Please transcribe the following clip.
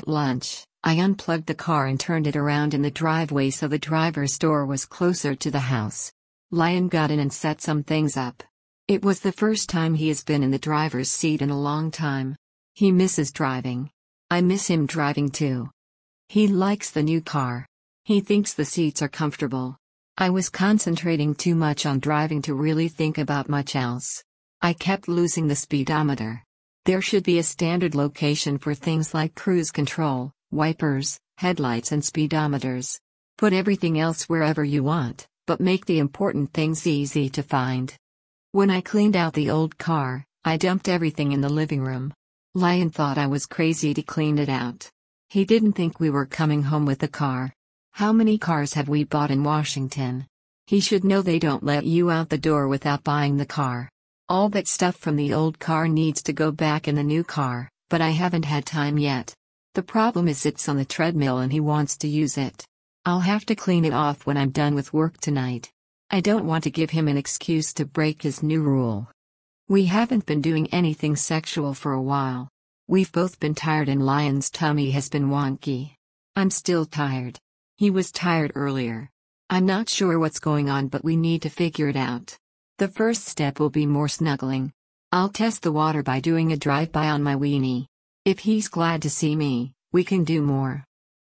At lunch, I unplugged the car and turned it around in the driveway so the driver's door was closer to the house. Lion got in and set some things up. It was the first time he has been in the driver's seat in a long time. He misses driving. I miss him driving too. He likes the new car. He thinks the seats are comfortable. I was concentrating too much on driving to really think about much else. I kept losing the speedometer. There should be a standard location for things like cruise control, wipers, headlights, and speedometers. Put everything else wherever you want, but make the important things easy to find. When I cleaned out the old car, I dumped everything in the living room. Lion thought I was crazy to clean it out. He didn't think we were coming home with the car. How many cars have we bought in Washington? He should know they don't let you out the door without buying the car. All that stuff from the old car needs to go back in the new car, but I haven't had time yet. The problem is it's on the treadmill and he wants to use it. I'll have to clean it off when I'm done with work tonight. I don't want to give him an excuse to break his new rule. We haven't been doing anything sexual for a while. We've both been tired and Lion's tummy has been wonky. I'm still tired. He was tired earlier. I'm not sure what's going on, but we need to figure it out. The first step will be more snuggling. I'll test the water by doing a drive-by on my weenie. If he's glad to see me, we can do more.